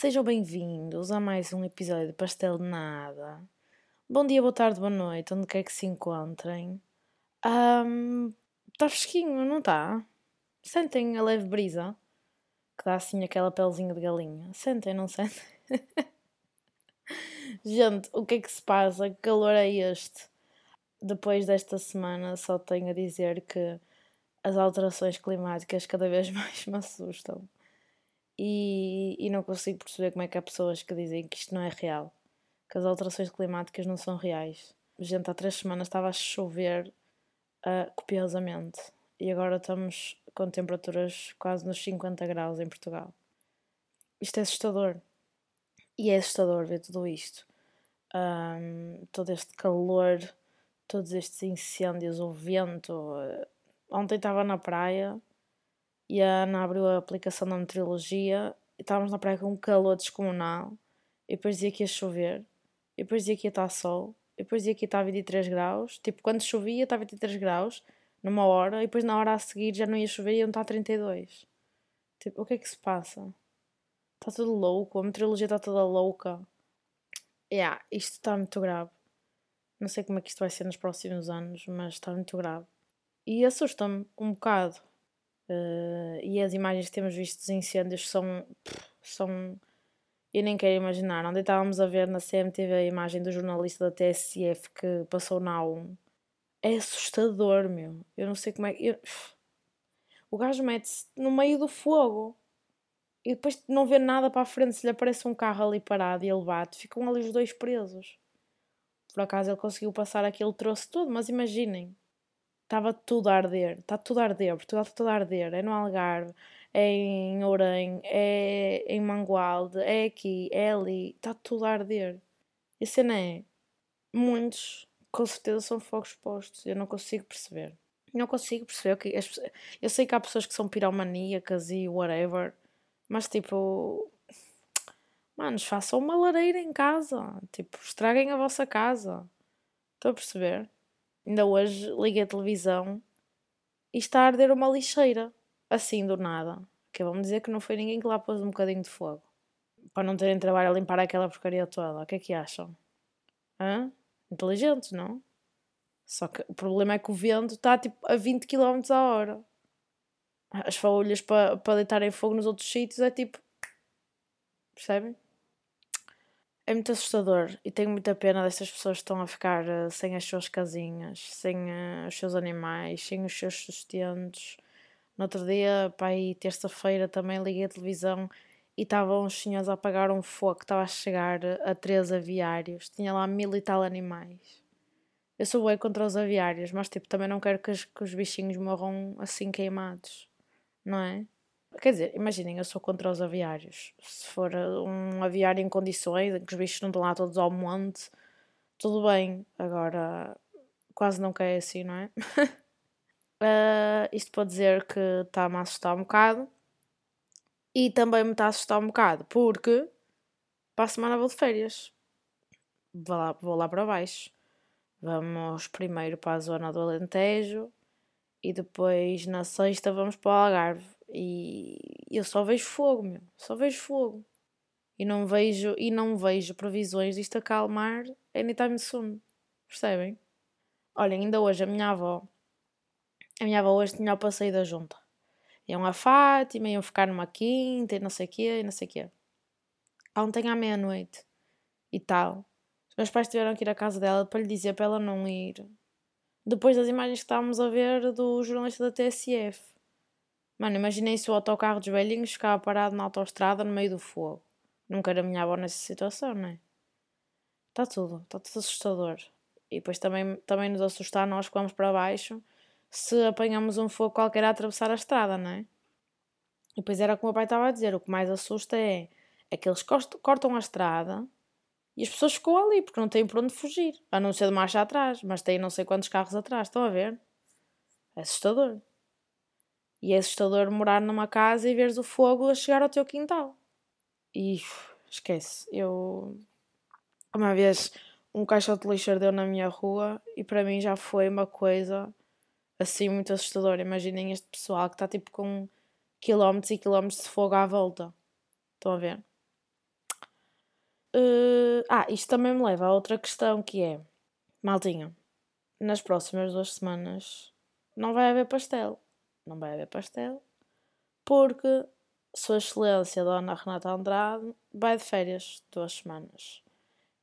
Sejam bem-vindos a mais um episódio de Pastel de Nada. Bom dia, boa tarde, boa noite, onde quer que se encontrem. Um, está fresquinho, não está? Sentem a leve brisa, que dá assim aquela pelzinha de galinha. Sentem, não sentem? Gente, o que é que se passa? Que calor é este? Depois desta semana, só tenho a dizer que as alterações climáticas cada vez mais me assustam e, e não consigo perceber como é que há pessoas que dizem que isto não é real, que as alterações climáticas não são reais. Gente, há três semanas estava a chover uh, copiosamente e agora estamos com temperaturas quase nos 50 graus em Portugal. Isto é assustador. E é assustador ver tudo isto. Um, todo este calor, todos estes incêndios, o vento. Ontem estava na praia e a Ana abriu a aplicação da meteorologia estávamos na praia com um calor descomunal e depois dizia que ia chover e depois dizia que ia estar sol e depois dizia que ia estar 23 graus. Tipo quando chovia estava 23 graus numa hora e depois na hora a seguir já não ia chover e iam estar 32 tipo o que é que se passa? está tudo louco a meteorologia está toda louca. Yeah, isto está muito grave. Não sei como é que isto vai ser nos próximos anos mas está muito grave. E assusta-me um bocado Uh, e as imagens que temos visto dos incêndios são, são. Eu nem quero imaginar. Ontem estávamos a ver na CMTV a imagem do jornalista da TSF que passou na A1. É assustador, meu. Eu não sei como é que. Eu... O gajo mete-se no meio do fogo e depois não vê nada para a frente. Se lhe aparece um carro ali parado e ele bate, ficam ali os dois presos. Por acaso ele conseguiu passar aquele troço todo, mas imaginem estava tudo a arder, está tudo a arder, Portugal está tudo a arder, é no Algarve, é em Ourém, é em Mangualde, é aqui, é ali, está tudo a arder. E a cena é, muitos com certeza são fogos postos, eu não consigo perceber. Não consigo perceber que as, eu sei que há pessoas que são piromaníacas e whatever, mas tipo, manos, façam uma lareira em casa, tipo, estraguem a vossa casa. Estou a perceber? Ainda hoje liguei a televisão e está a arder uma lixeira, assim do nada. Que vamos dizer que não foi ninguém que lá pôs um bocadinho de fogo. Para não terem trabalho a limpar aquela porcaria toda. O que é que acham? Hã? Inteligentes, não? Só que o problema é que o vento está tipo a 20 km a hora. As folhas para, para deitarem fogo nos outros sítios é tipo. Percebem? É muito assustador e tenho muita pena destas pessoas que estão a ficar uh, sem as suas casinhas, sem uh, os seus animais, sem os seus sustentos. No outro dia, pai, terça-feira, também liguei a televisão e estavam os senhores a apagar um fogo que estava a chegar a três aviários. Tinha lá mil e tal animais. Eu sou bem contra os aviários, mas tipo, também não quero que, que os bichinhos morram assim queimados, não é? Quer dizer, imaginem, eu sou contra os aviários. Se for um aviário em condições, que os bichos não estão lá todos ao monte, tudo bem. Agora, quase nunca é assim, não é? uh, isto pode dizer que está-me a assustar um bocado. E também me está a assustar um bocado, porque para a semana vou de férias. Vou lá, vou lá para baixo. Vamos primeiro para a zona do Alentejo e depois na sexta vamos para o Algarve e eu só vejo fogo, meu. Só vejo fogo. E não vejo, e não vejo previsões disto acalmar anytime soon. Percebem? Olhem, ainda hoje a minha avó, a minha avó hoje tinha o passeio da junta. Iam a Fátima, iam ficar numa quinta e não sei o quê, e não sei o quê. Ontem à meia-noite e tal. Os meus pais tiveram que ir à casa dela para lhe dizer para ela não ir. Depois das imagens que estávamos a ver do jornalista da TSF. Mano, imaginei se o autocarro dos velhinhos ficava parado na autoestrada no meio do fogo. Nunca era minha avó nessa situação, não é? Está tudo, está tudo assustador. E depois também, também nos assustar nós que vamos para baixo se apanhamos um fogo qualquer a atravessar a estrada, não é? E depois era como o pai estava a dizer, o que mais assusta é, é que eles cortam a estrada e as pessoas ficam ali porque não têm por onde fugir, a não ser de marcha atrás, mas têm não sei quantos carros atrás, estão a ver? É assustador. E é assustador morar numa casa e veres o fogo a chegar ao teu quintal. E esquece, eu. Uma vez um caixote de lixo ardeu na minha rua e para mim já foi uma coisa assim muito assustadora. Imaginem este pessoal que está tipo com quilómetros e quilómetros de fogo à volta. Estão a ver? Uh, ah, isto também me leva a outra questão que é, maltinho, nas próximas duas semanas não vai haver pastel. Não vai haver pastel porque Sua Excelência Dona Renata Andrade vai de férias duas semanas.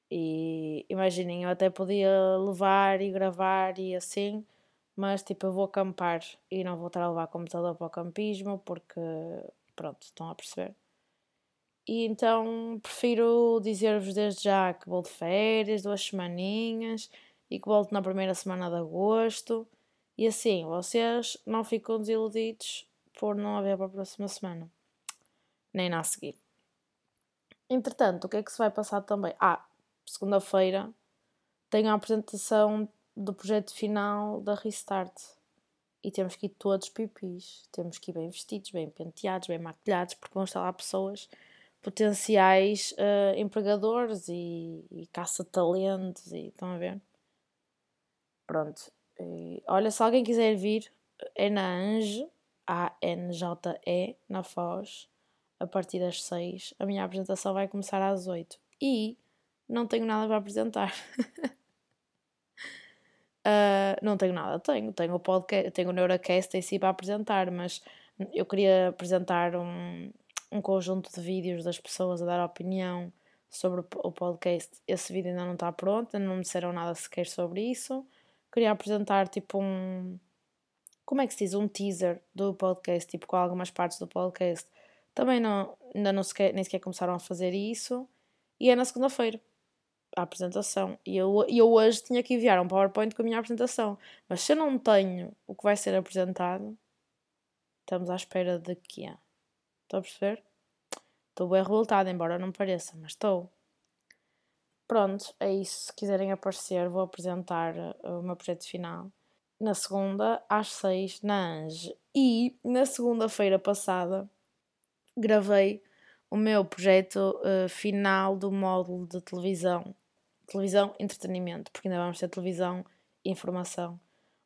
E imaginem, eu até podia levar e gravar e assim, mas tipo, eu vou acampar e não vou estar a levar computador para o campismo porque, pronto, estão a perceber. E então prefiro dizer-vos desde já que vou de férias, duas semaninhas e que volto na primeira semana de agosto. E assim vocês não ficam desiludidos por não haver para a próxima semana, nem na seguir. Entretanto, o que é que se vai passar também? Ah, segunda-feira tenho a apresentação do projeto final da Restart. E temos que ir todos pipis, temos que ir bem vestidos, bem penteados, bem maquilhados, porque vão estar lá pessoas potenciais uh, empregadores e, e caça-talentos e estão a ver? Pronto. E, olha, se alguém quiser vir, é na Ange, A-N-J-E, na Foz, a partir das 6. A minha apresentação vai começar às 8. E não tenho nada para apresentar. uh, não tenho nada, tenho. Tenho o podcast, tenho o Neuracast em si para apresentar, mas eu queria apresentar um, um conjunto de vídeos das pessoas a dar opinião sobre o podcast. Esse vídeo ainda não está pronto, não me disseram nada sequer sobre isso. Queria apresentar tipo um. Como é que se diz? Um teaser do podcast, tipo com algumas partes do podcast. Também não, ainda não sequer, nem sequer começaram a fazer isso. E é na segunda-feira a apresentação. E eu, eu hoje tinha que enviar um PowerPoint com a minha apresentação. Mas se eu não tenho o que vai ser apresentado, estamos à espera de que é. Estou a perceber? Estou bem revoltada, embora não pareça, mas estou. Pronto, é isso. Se quiserem aparecer, vou apresentar uh, o meu projeto final na segunda, às seis, na Ange. E na segunda-feira passada gravei o meu projeto uh, final do módulo de televisão. Televisão, entretenimento, porque ainda vamos ter televisão e informação.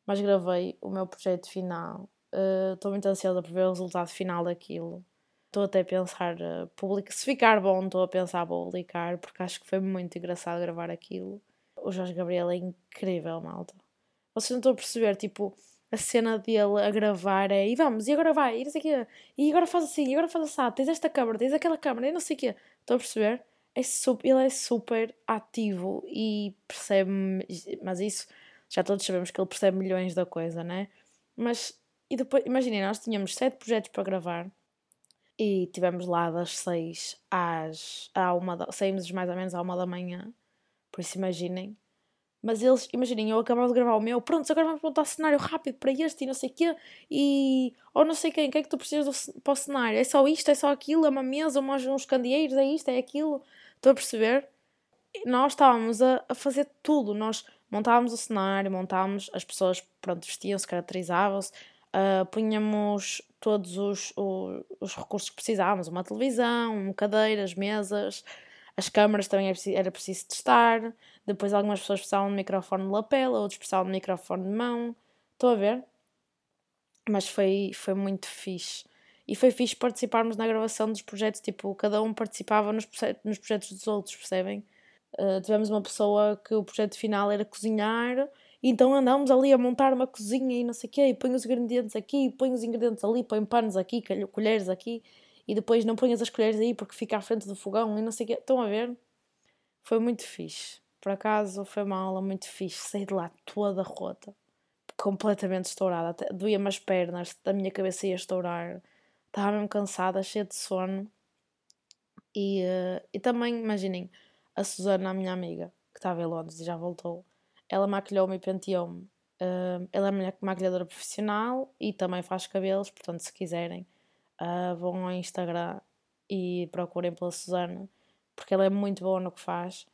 Mas gravei o meu projeto final. Uh, estou muito ansiosa por ver o resultado final daquilo. Estou até a pensar, uh, public... se ficar bom, estou a pensar publicar, porque acho que foi muito engraçado gravar aquilo. O Jorge Gabriel é incrível, malta. Vocês não estão a perceber, tipo, a cena dele a gravar é e vamos, e agora vai, e não sei o quê, e agora faz assim, e agora faz assim, tens esta câmera, tens aquela câmera, e não sei o quê. Estão a perceber? É super, ele é super ativo e percebe, mas isso já todos sabemos que ele percebe milhões da coisa, né? Mas, e depois, imaginem, nós tínhamos sete projetos para gravar e tivemos lá das 6 às à uma da, saímos mais ou menos à uma da manhã, por isso imaginem. Mas eles, imaginem, eu acabava de gravar o meu, pronto, agora vamos montar cenário rápido para este e não sei o quê, e ou não sei quem, o que é que tu precisas do, para o cenário? É só isto, é só aquilo, é uma mesa, uns, uns candeeiros, é isto, é aquilo. Estou a perceber? Nós estávamos a, a fazer tudo, nós montávamos o cenário, montávamos, as pessoas, pronto, vestiam-se, caracterizavam-se, uh, punhamos todos os, os, os, recursos que precisávamos, uma televisão, cadeiras, mesas, as câmaras também era preciso, era preciso testar, depois algumas pessoas precisavam de microfone de lapela, outros precisavam de microfone de mão, estou a ver? Mas foi, foi muito fixe. E foi fixe participarmos na gravação dos projetos, tipo, cada um participava nos, nos projetos dos outros, percebem? Uh, tivemos uma pessoa que o projeto final era cozinhar então andamos ali a montar uma cozinha e não sei o quê, e põe os ingredientes aqui, põe os ingredientes ali, põe panos aqui, colheres aqui, e depois não ponhas as colheres aí porque fica à frente do fogão e não sei o quê. Estão a ver? Foi muito fixe. Por acaso foi uma aula muito fixe. Saí de lá toda rota, completamente estourada. Doía-me as pernas, a minha cabeça ia estourar. Estava mesmo cansada, cheia de sono. E, uh, e também, imaginem, a Susana, a minha amiga, que estava em Londres e já voltou, ela maquilhou-me e penteou-me. Uh, ela é maquilhadora profissional e também faz cabelos, portanto, se quiserem, uh, vão ao Instagram e procurem pela Susana, porque ela é muito boa no que faz.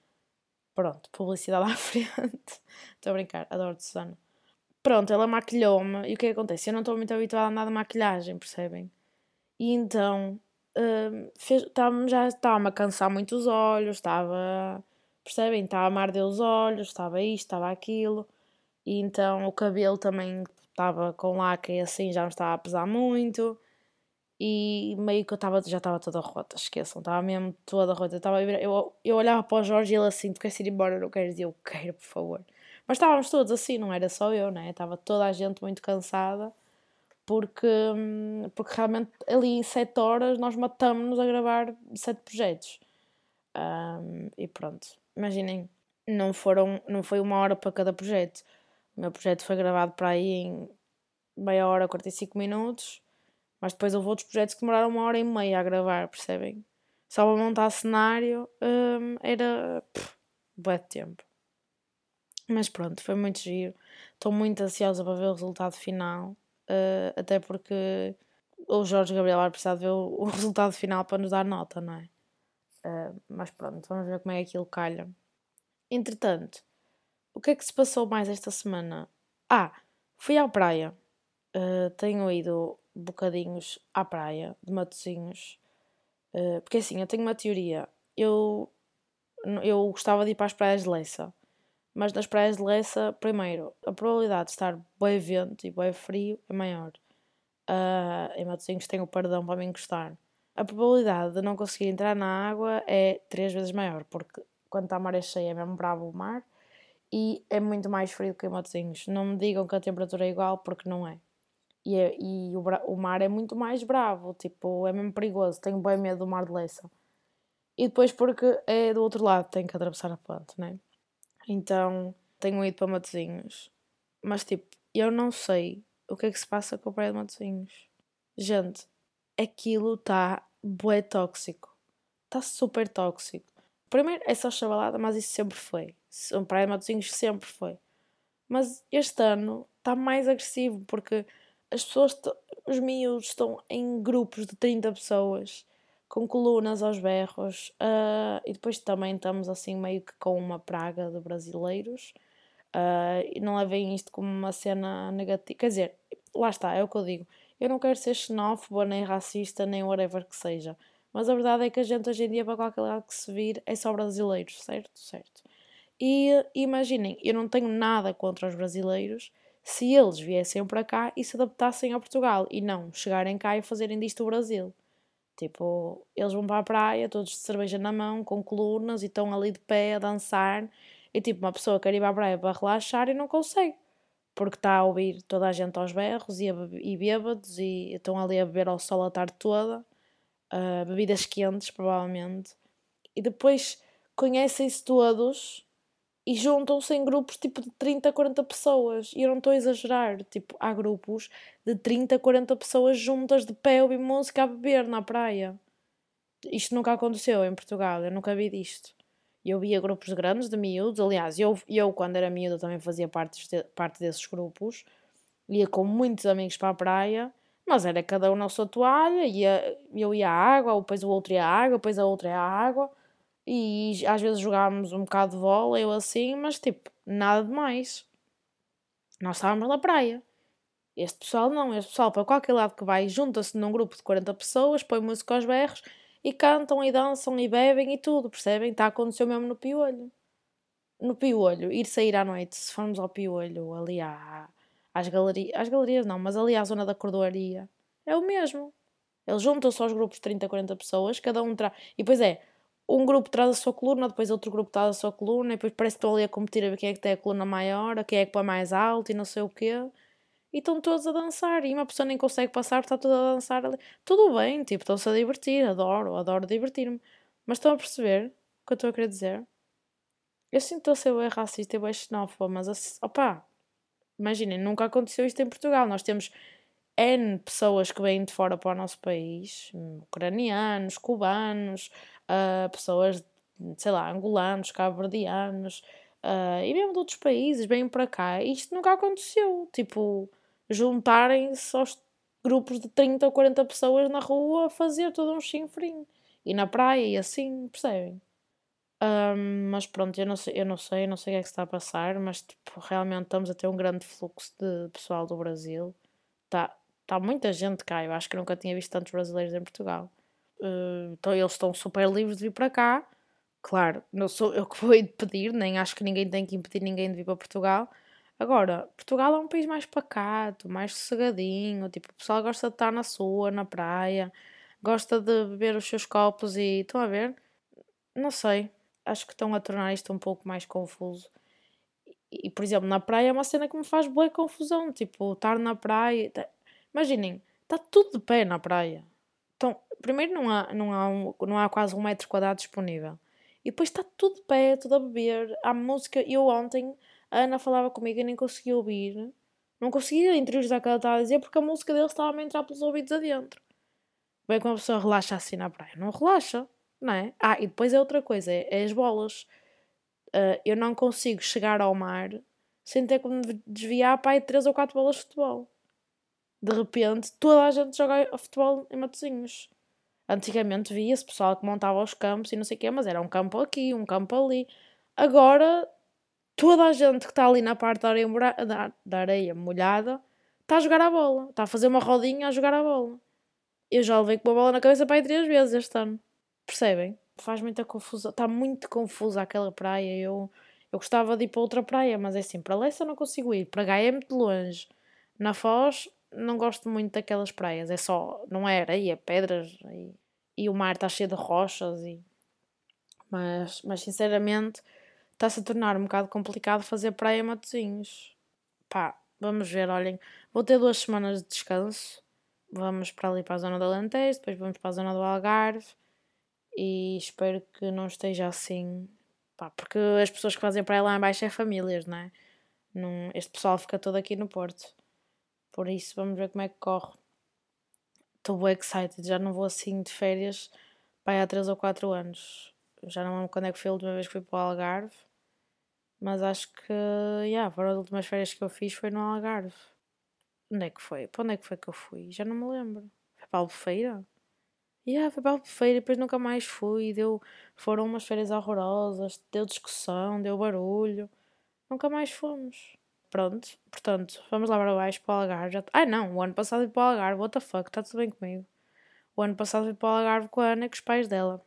Pronto, publicidade à frente. Estou a brincar, adoro Susana. Pronto, ela maquilhou-me e o que é que acontece? Eu não estou muito habituada a andar de maquilhagem, percebem? E então uh, fez, tava, já estava-me a cansar muito os olhos, estava Percebem? Estava a marder os olhos, estava isto, estava aquilo. E então o cabelo também estava com laca e assim já não estava a pesar muito. e meio que eu tava, já estava toda rota, esqueçam, estava mesmo toda rota. Eu, eu, eu olhava para o Jorge e ele assim, tu queres ir embora? Não quero dizer, eu quero, por favor. Mas estávamos todos assim, não era só eu, né? Estava toda a gente muito cansada porque, hum, porque realmente ali em 7 horas nós matamos-nos a gravar 7 projetos. Um, e pronto, imaginem, não, foram, não foi uma hora para cada projeto. O meu projeto foi gravado para aí em meia hora, 45 minutos, mas depois houve outros projetos que demoraram uma hora e meia a gravar, percebem? Só para montar cenário um, era pff, tempo. Mas pronto, foi muito giro. Estou muito ansiosa para ver o resultado final, uh, até porque o Jorge Gabriel vai precisar de ver o, o, resultado final para nos dar nota, não é? Uh, mas pronto, vamos ver como é que aquilo calha. Entretanto, o que é que se passou mais esta semana? Ah, fui à praia. Uh, tenho ido bocadinhos à praia, de Matozinhos. Uh, porque assim, eu tenho uma teoria. Eu, eu gostava de ir para as praias de Leça. Mas nas praias de Leça, primeiro, a probabilidade de estar bem vento e bem frio é maior. Uh, em Matosinhos tenho o perdão para me encostar. A probabilidade de não conseguir entrar na água é três vezes maior, porque quando está a maré cheia é mesmo bravo o mar e é muito mais frio que em Matosinhos. Não me digam que a temperatura é igual, porque não é. E, é, e o, o, mar é muito mais bravo, tipo, é mesmo perigoso. Tenho bem medo do mar de Leça. E depois porque é do outro lado, tenho que atravessar a ponte, né? Então tenho ido para Matosinhos. Mas tipo, eu não sei o que é que se passa com a praia de Matosinhos. Gente, aquilo está bué tóxico. Está super tóxico. Primeiro é só chavalada, mas isso sempre foi. A praia de Matosinhos sempre foi. Mas este ano está mais agressivo porque as pessoas, os miúdos estão em grupos de 30 pessoas com colunas aos berros uh, e depois também estamos assim meio que com uma praga de brasileiros uh, e não levem isto como uma cena negativa, quer dizer, lá está, é o que eu digo, eu não quero ser xenófoba, nem racista, nem whatever que seja, mas a verdade é que a gente hoje em dia para qualquer lado que se vir é só brasileiros, certo? Certo. E imaginem, eu não tenho nada contra os brasileiros se eles viessem para cá e se adaptassem a Portugal e não chegarem cá e fazerem disto o Brasil. Tipo, eles vão para a praia, todos de cerveja na mão, com colunas, e estão ali de pé a dançar. E tipo, uma pessoa quer ir para a praia para relaxar e não consegue. Porque está a ouvir toda a gente aos berros e, a, e bêbados e estão ali a beber ao sol a tarde toda. Uh, bebidas quentes, provavelmente. E depois conhecem-se todos e juntam-se em grupos tipo de 30, 40 pessoas. E eu não estou a exagerar, tipo, há grupos de 30, 40 pessoas juntas de pé ouvir música a beber na praia. Isto nunca aconteceu em Portugal, eu nunca vi disto. Eu via grupos grandes de miúdos, aliás, eu, eu quando era miúda também fazia parte, parte desses grupos, ia com muitos amigos para a praia, mas era cada um na sua toalha, ia, eu ia à água, depois o outro ia à água, depois a outra ia à água, e às vezes jogávamos um bocado de bola, eu assim, mas tipo, nada de mais. Nós estávamos na praia. Este pessoal não, este pessoal para qualquer lado que vai, junta-se num grupo de 40 pessoas, põe música aos berros e cantam e dançam e bebem e tudo, percebem? Está a acontecer mesmo no piolho. No piolho, ir sair à noite, se formos ao piolho, ali à, às galerias, às galerias não, mas ali à zona da cordoaria, é o mesmo. Eles juntam-se aos grupos de 30, 40 pessoas, cada um traz. E depois é, um grupo traz a sua coluna, depois outro grupo traz a sua coluna, e depois parece que estão ali a competir a ver quem é que tem a coluna maior, quem é que põe mais alto e não sei o quê. E estão todos a dançar, e uma pessoa nem consegue passar está toda a dançar ali. Tudo bem, tipo, estão-se a divertir, adoro, adoro divertir-me. Mas estão a perceber o que eu estou a querer dizer? Eu sinto a ser bem racista e bem xenófoba, mas opá, imaginem, nunca aconteceu isto em Portugal. Nós temos N pessoas que vêm de fora para o nosso país, ucranianos, cubanos, uh, pessoas, sei lá, angolanos, cabo-verdianos uh, e mesmo de outros países vêm para cá. E isto nunca aconteceu. Tipo, juntarem-se aos grupos de 30 ou 40 pessoas na rua a fazer todo um chinfrim. E na praia e assim, percebem? Um, mas pronto, eu não sei, eu não sei, não sei o que é que está a passar, mas tipo, realmente estamos a ter um grande fluxo de pessoal do Brasil. Está tá muita gente cá, eu acho que nunca tinha visto tantos brasileiros em Portugal. Uh, então eles estão super livres de vir para cá. Claro, não sou eu que vou pedir, nem acho que ninguém tem que impedir ninguém de vir para Portugal. Agora, Portugal é um país mais pacato, mais sossegadinho, tipo, o pessoal gosta de estar na sua, na praia, gosta de beber os seus copos e estão a ver? Não sei, acho que estão a tornar isto um pouco mais confuso. E, por exemplo, na praia é uma cena que me faz boa confusão, tipo, estar na praia. Tá... Imaginem, está tudo de pé na praia. Então, primeiro não há, não há, um, não há quase um metro quadrado disponível. E depois está tudo de pé, tudo a beber. Há música. Eu ontem, a Ana falava comigo e nem conseguia ouvir. Não conseguia interiorizar o que ela estava a dizer porque a música dele estava a entrar pelos ouvidos adentro. Bem, quando a pessoa relaxa assim na praia, não relaxa, não é? Ah, e depois é outra coisa, é, é as bolas. Uh, eu não consigo chegar ao mar sem ter que me desviar para aí 3 ou 4 bolas de futebol. De repente, toda a gente joga futebol em Matosinhos. Antigamente via-se pessoal que montava os campos e não sei o quê, mas era um campo aqui, um campo ali. Agora, toda a gente que está ali na parte da areia, da, da areia molhada está a jogar a bola. Está a fazer uma rodinha a jogar a bola. Eu já levei com uma bola na cabeça para aí três vezes este ano. Percebem? Faz muita confusão. Está muito confusa aquela praia. Eu, eu gostava de ir para outra praia, mas é assim, para Lessa não consigo ir. Para Gaia é muito longe. Na Foz não gosto muito daquelas praias. É só, não é areia, é pedras e, e o mar está cheio de rochas. E... Mas, mas sinceramente está-se a tornar um bocado complicado fazer praia em Matosinhos. Pá, vamos ver, olhem. Vou ter duas semanas de descanso. Vamos para ali para a zona do Alentejo, depois vamos para a zona do Algarve e espero que não esteja assim. Pá, porque as pessoas que fazem praia lá em baixo é famílias, não é? Não, este pessoal fica todo aqui no Porto. Por isso, vamos ver como é que corre. Estou bem excited, já não vou assim de férias para há 3 ou 4 anos. Já não lembro quando é que foi a última vez que fui para o Algarve, mas acho que, yeah, foram as últimas férias que eu fiz foi no Algarve. Onde é que foi? Para onde é que foi que eu fui? Já não me lembro. Foi para a Albufeira? Yeah, foi para a Albufeira e depois nunca mais fui. Deu, foram umas férias horrorosas, deu discussão, deu barulho. Nunca mais fomos. Pronto, portanto, vamos lá para baixo para o Algarve. Já... Ai não, o ano passado fui para o Algarve, what the fuck, está tudo bem comigo. O ano passado fui para o Algarve com a Ana e com os pais dela.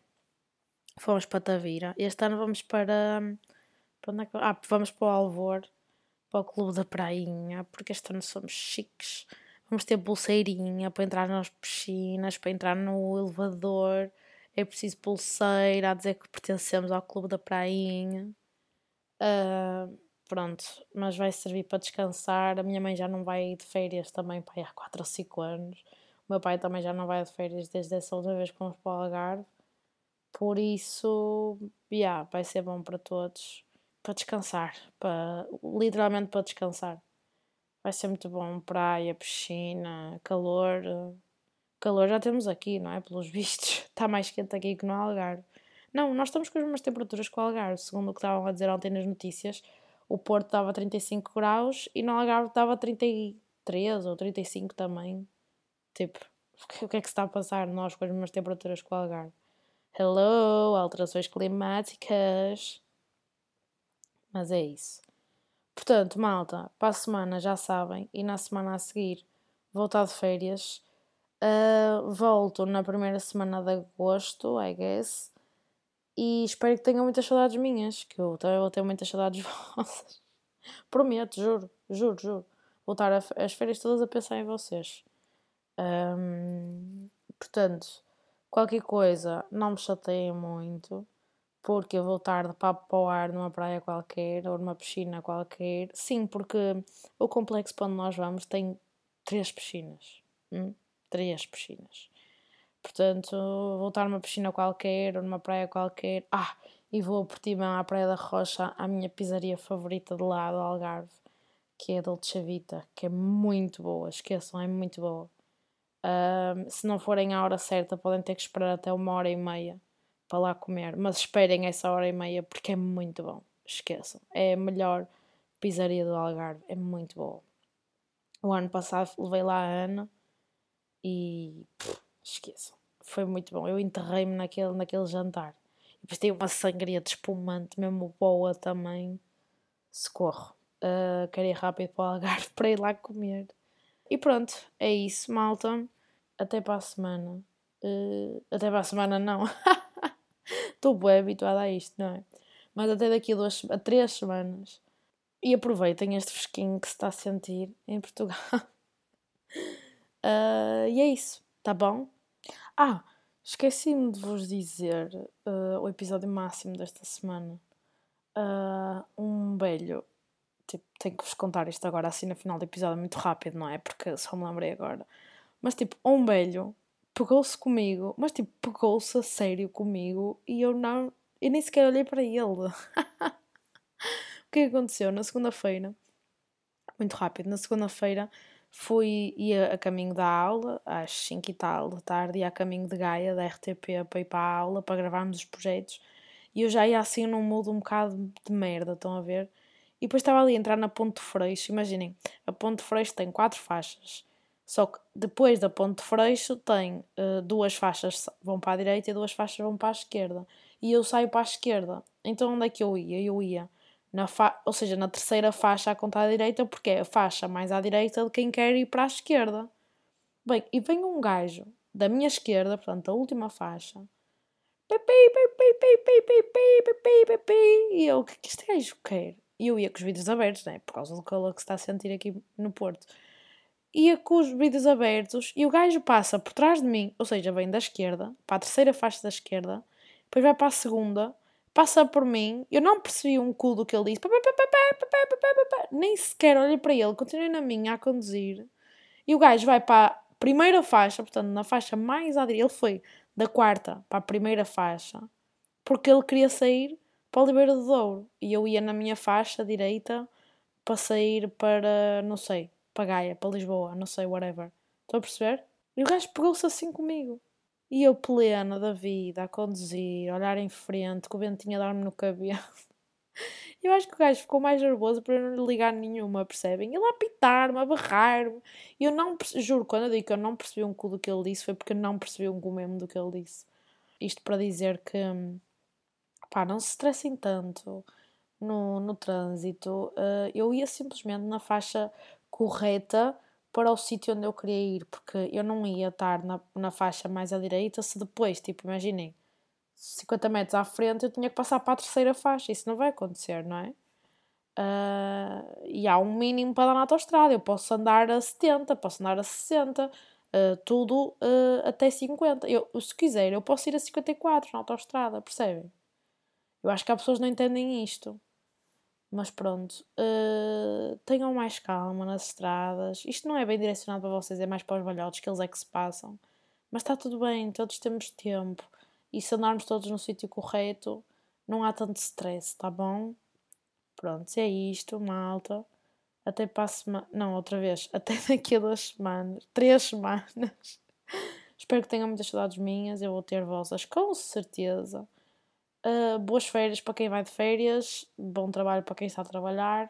Fomos para Tavira. Este ano vamos para. Para é que... Ah, vamos para o Alvor, para o Clube da Prainha, porque este ano somos chiques. Vamos ter pulseirinha para entrar nas piscinas, para entrar no elevador. É preciso pulseira a dizer que pertencemos ao Clube da Prainha. Uh, pronto, mas vai servir para descansar. A minha mãe já não vai de férias também para há 4 ou 5 anos. O meu pai também já não vai de férias desde essa última vez que fomos para o Algarve. Por isso, yeah, vai ser bom para todos. Para descansar. Para, literalmente para descansar. Vai ser muito bom. Praia, piscina, calor. Calor já temos aqui, não é? Pelos vistos. Está mais quente aqui que no Algarve. Não, nós estamos com as mesmas temperaturas que o Algarve, segundo o que estavam a dizer ontem nas notícias o Porto dava 35 graus e no Algarve dava 33 ou 35 também. Tipo, o que é que se está a passar nós com as mesmas temperaturas que o Algarve? Hello, alterações climáticas. Mas é isso. Portanto, malta, para a semana já sabem, e na semana a seguir voltar de férias. Uh, volto na primeira semana de agosto, I guess. E espero que tenham muitas saudades minhas, que eu também vou ter muitas saudades vossas. Prometo, juro, juro, juro. Vou estar as férias todas a pensar em vocês. Um, portanto, qualquer coisa, não me chateiem muito, porque eu vou estar de papo para o ar numa praia qualquer ou numa piscina qualquer. Sim, porque o complexo para onde nós vamos tem três piscinas. Hum? Três piscinas. Portanto, vou estar numa piscina qualquer ou numa praia qualquer. Ah, e vou a Portimão, à Praia da Rocha, à minha pizzaria favorita de lá do Algarve, que é a Dolce Vita, que é muito boa. Esqueçam, é muito boa. Um, se não forem à hora certa, podem ter que esperar até uma hora e meia para lá comer. Mas esperem essa hora e meia porque é muito bom. Esqueçam. É a melhor pizzaria do Algarve. É muito boa. O ano passado levei lá a Ana e. Pff, esqueçam. Foi muito bom. Eu enterrei-me naquele, naquele jantar. E depois tem uma sangria de espumante, mesmo boa também. Socorro. Uh, quero ir rápido para o Algarve para ir lá comer. E pronto, é isso, malta. Até para a semana. Uh, até para a semana, não. Estou bem habituada a isto, não é? Mas até daqui a, duas, a três semanas. E aproveitem este fresquinho que se está a sentir em Portugal. uh, e é isso, tá bom? Ah, esqueci-me de vos dizer uh, o episódio máximo desta semana. Uh, um velho, tipo, tenho que vos contar isto agora assim no final do episódio, muito rápido, não é? Porque só me lembrei agora. Mas tipo, um velho pegou-se comigo, mas tipo, pegou-se a sério comigo e eu não, eu nem sequer olhei para ele. o que aconteceu? Na segunda-feira, muito rápido, na segunda-feira fui, ia a caminho da aula, às 5 e tal da tarde, ia a caminho de Gaia, da RTP, para ir para a aula, para gravarmos os projetos, e eu já ia assim num mudo um bocado de merda, estão a ver? E depois estava ali a entrar na Ponte Freixo, imaginem, a Ponte Freixo tem quatro faixas, só que depois da Ponte Freixo tem uh, duas faixas vão para a direita e duas faixas vão para a esquerda. E eu saio para a esquerda. Então onde é que eu ia? Eu ia na fa ou seja, na terceira faixa a contar à direita, porque é a faixa mais à direita de quem quer ir para a esquerda. Bem, e vem um gajo da minha esquerda, portanto, a última faixa. E eu, o que é que este gajo quer? E eu ia com os vidros abertos, né? Por causa do calor que se está a sentir aqui no Porto. Ia com os vidros abertos e o gajo passa por trás de mim, ou seja, vem da esquerda, para a terceira faixa da esquerda, depois vai para a segunda, passa por mim, eu não percebi um cu do que ele disse, nem sequer olhei para ele, continuei na minha a conduzir, e o gajo vai para a primeira faixa, portanto, na faixa mais à direita, ele foi da quarta para a primeira faixa, porque ele queria sair para o Oliveira do Douro, e eu ia na minha faixa direita para sair para, não sei, para Gaia, para Lisboa, não sei, whatever. Estão a perceber? E o gajo pegou-se assim comigo. E eu plena da vida, a conduzir, a olhar em frente, com o ventinho a dar-me no cabelo. Eu acho que o gajo ficou mais nervoso por eu não lhe ligar nenhuma, percebem? Ele a apitar-me, a berrar-me. E eu não, juro, quando eu digo que eu não percebi um cu do que ele disse, foi porque eu não percebi um cu mesmo do que ele disse. Isto para dizer que, pá, não se estressem tanto no, no trânsito. Uh, eu ia simplesmente na faixa correta para o sítio onde eu queria ir, porque eu não ia estar na, na faixa mais à direita se depois, tipo, imaginem, 50 metros à frente eu tinha que passar para a terceira faixa, isso não vai acontecer, não é? Uh, e há um mínimo para dar na autostrada, eu posso andar a 70, posso andar a 60, uh, ah, tudo uh, até 50. Eu, se quiser, eu posso ir a 54 na autostrada, percebem? Eu acho que há pessoas que não entendem isto. Mas pronto, uh, tenham mais calma nas estradas. Isto não é bem direcionado para vocês, é mais para os velhotes que eles é que se passam. Mas está tudo bem, todos temos tempo. E se andarmos todos no sítio correto, não há tanto stress, tá bom? Pronto, é isto, malta. Até para a semana. Não, outra vez. Até daqui a duas semanas. Três semanas. Espero que tenham muitas saudades minhas. Eu vou ter vossas, com certeza. Uh, boas férias para quem vai de férias, bom trabalho para quem está a trabalhar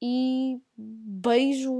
e beijos!